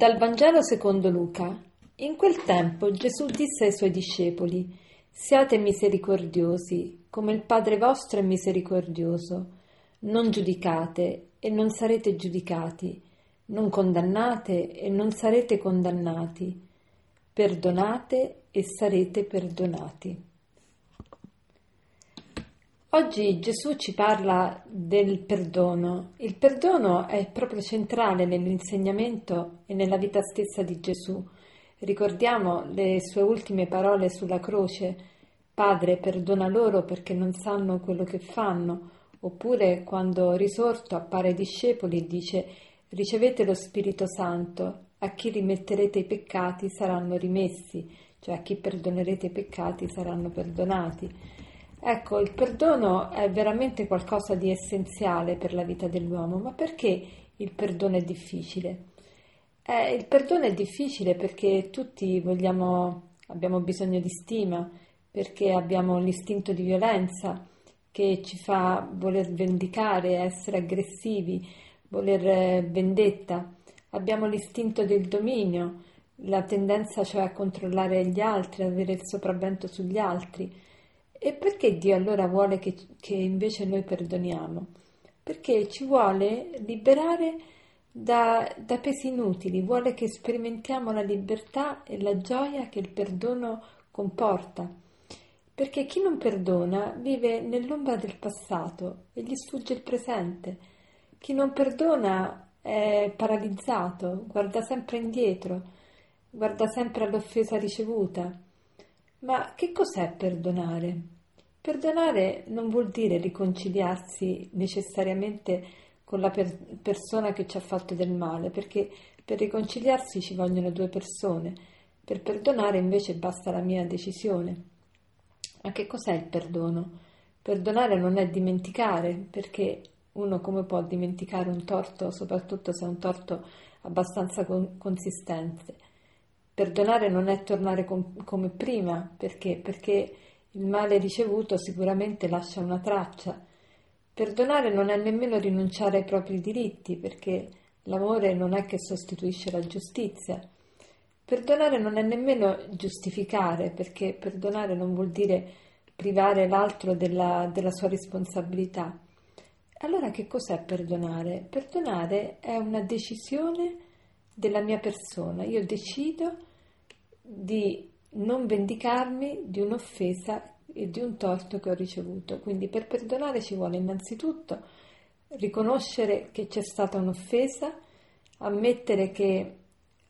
Dal Vangelo secondo Luca. In quel tempo Gesù disse ai suoi discepoli, Siate misericordiosi, come il Padre vostro è misericordioso. Non giudicate e non sarete giudicati. Non condannate e non sarete condannati. Perdonate e sarete perdonati. Oggi Gesù ci parla del perdono. Il perdono è proprio centrale nell'insegnamento e nella vita stessa di Gesù. Ricordiamo le sue ultime parole sulla croce, Padre, perdona loro perché non sanno quello che fanno, oppure quando risorto appare ai discepoli e dice ricevete lo Spirito Santo, a chi rimetterete i peccati saranno rimessi, cioè a chi perdonerete i peccati saranno perdonati. Ecco, il perdono è veramente qualcosa di essenziale per la vita dell'uomo, ma perché il perdono è difficile? Eh, il perdono è difficile perché tutti vogliamo, abbiamo bisogno di stima, perché abbiamo l'istinto di violenza che ci fa voler vendicare, essere aggressivi, voler eh, vendetta. Abbiamo l'istinto del dominio, la tendenza cioè a controllare gli altri, avere il sopravvento sugli altri. E perché Dio allora vuole che, che invece noi perdoniamo? Perché ci vuole liberare da, da pesi inutili, vuole che sperimentiamo la libertà e la gioia che il perdono comporta. Perché chi non perdona vive nell'ombra del passato e gli sfugge il presente. Chi non perdona è paralizzato, guarda sempre indietro, guarda sempre all'offesa ricevuta ma che cos'è perdonare? Perdonare non vuol dire riconciliarsi necessariamente con la per- persona che ci ha fatto del male, perché per riconciliarsi ci vogliono due persone, per perdonare invece basta la mia decisione. Ma che cos'è il perdono? Perdonare non è dimenticare, perché uno come può dimenticare un torto, soprattutto se è un torto abbastanza con- consistente? Perdonare non è tornare com- come prima, perché? Perché il male ricevuto sicuramente lascia una traccia. Perdonare non è nemmeno rinunciare ai propri diritti, perché l'amore non è che sostituisce la giustizia. Perdonare non è nemmeno giustificare, perché perdonare non vuol dire privare l'altro della, della sua responsabilità. Allora che cos'è perdonare? Perdonare è una decisione della mia persona. Io decido di non vendicarmi di un'offesa e di un torto che ho ricevuto. Quindi per perdonare ci vuole innanzitutto riconoscere che c'è stata un'offesa, ammettere che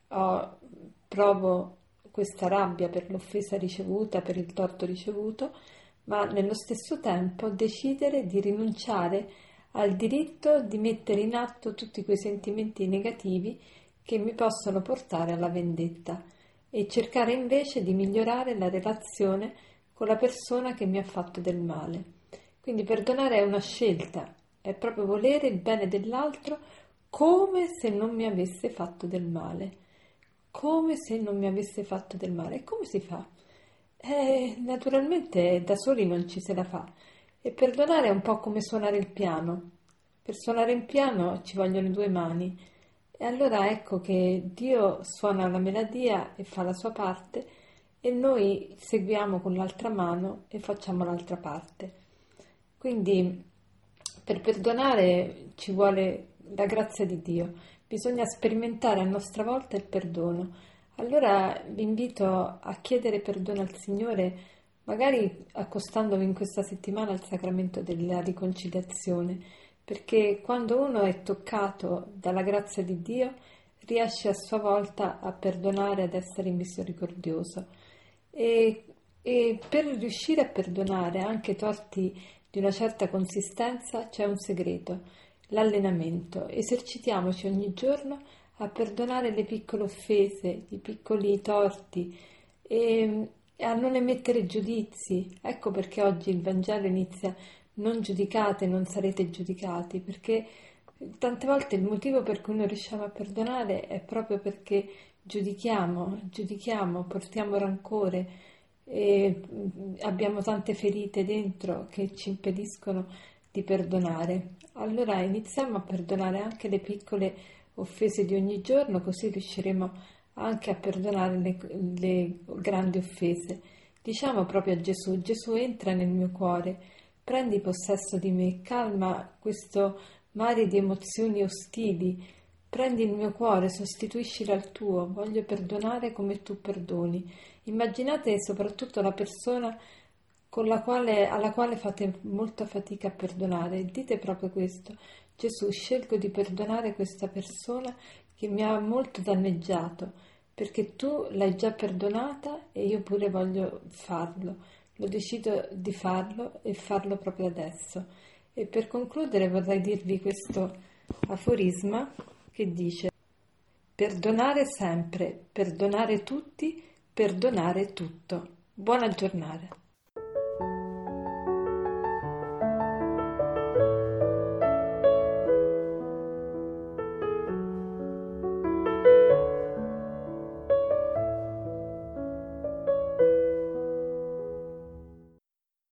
ho, provo questa rabbia per l'offesa ricevuta, per il torto ricevuto, ma nello stesso tempo decidere di rinunciare al diritto di mettere in atto tutti quei sentimenti negativi che mi possono portare alla vendetta e cercare invece di migliorare la relazione con la persona che mi ha fatto del male. Quindi perdonare è una scelta, è proprio volere il bene dell'altro come se non mi avesse fatto del male, come se non mi avesse fatto del male. E come si fa? Eh, naturalmente da soli non ci se la fa. E perdonare è un po' come suonare il piano. Per suonare il piano ci vogliono due mani e allora ecco che Dio suona la melodia e fa la sua parte e noi seguiamo con l'altra mano e facciamo l'altra parte. Quindi per perdonare ci vuole la grazia di Dio, bisogna sperimentare a nostra volta il perdono. Allora vi invito a chiedere perdono al Signore, magari accostandovi in questa settimana al sacramento della riconciliazione perché quando uno è toccato dalla grazia di Dio riesce a sua volta a perdonare, ad essere misericordioso. E, e per riuscire a perdonare anche torti di una certa consistenza c'è un segreto, l'allenamento. Esercitiamoci ogni giorno a perdonare le piccole offese, i piccoli torti e a non emettere giudizi. Ecco perché oggi il Vangelo inizia non giudicate, non sarete giudicati, perché tante volte il motivo per cui non riusciamo a perdonare è proprio perché giudichiamo, giudichiamo, portiamo rancore e mm, abbiamo tante ferite dentro che ci impediscono di perdonare. Allora iniziamo a perdonare anche le piccole offese di ogni giorno, così riusciremo anche a perdonare le, le grandi offese. Diciamo proprio a Gesù, Gesù entra nel mio cuore, prendi possesso di me, calma questo mare di emozioni ostili, prendi il mio cuore, sostituiscilo al tuo, voglio perdonare come tu perdoni. Immaginate soprattutto la persona quale, alla quale fate molta fatica a perdonare. Dite proprio questo. Gesù, scelgo di perdonare questa persona che mi ha molto danneggiato, perché tu l'hai già perdonata e io pure voglio farlo. Lo decido di farlo e farlo proprio adesso. E per concludere vorrei dirvi questo aforisma che dice perdonare sempre, perdonare tutti, perdonare tutto. Buona giornata.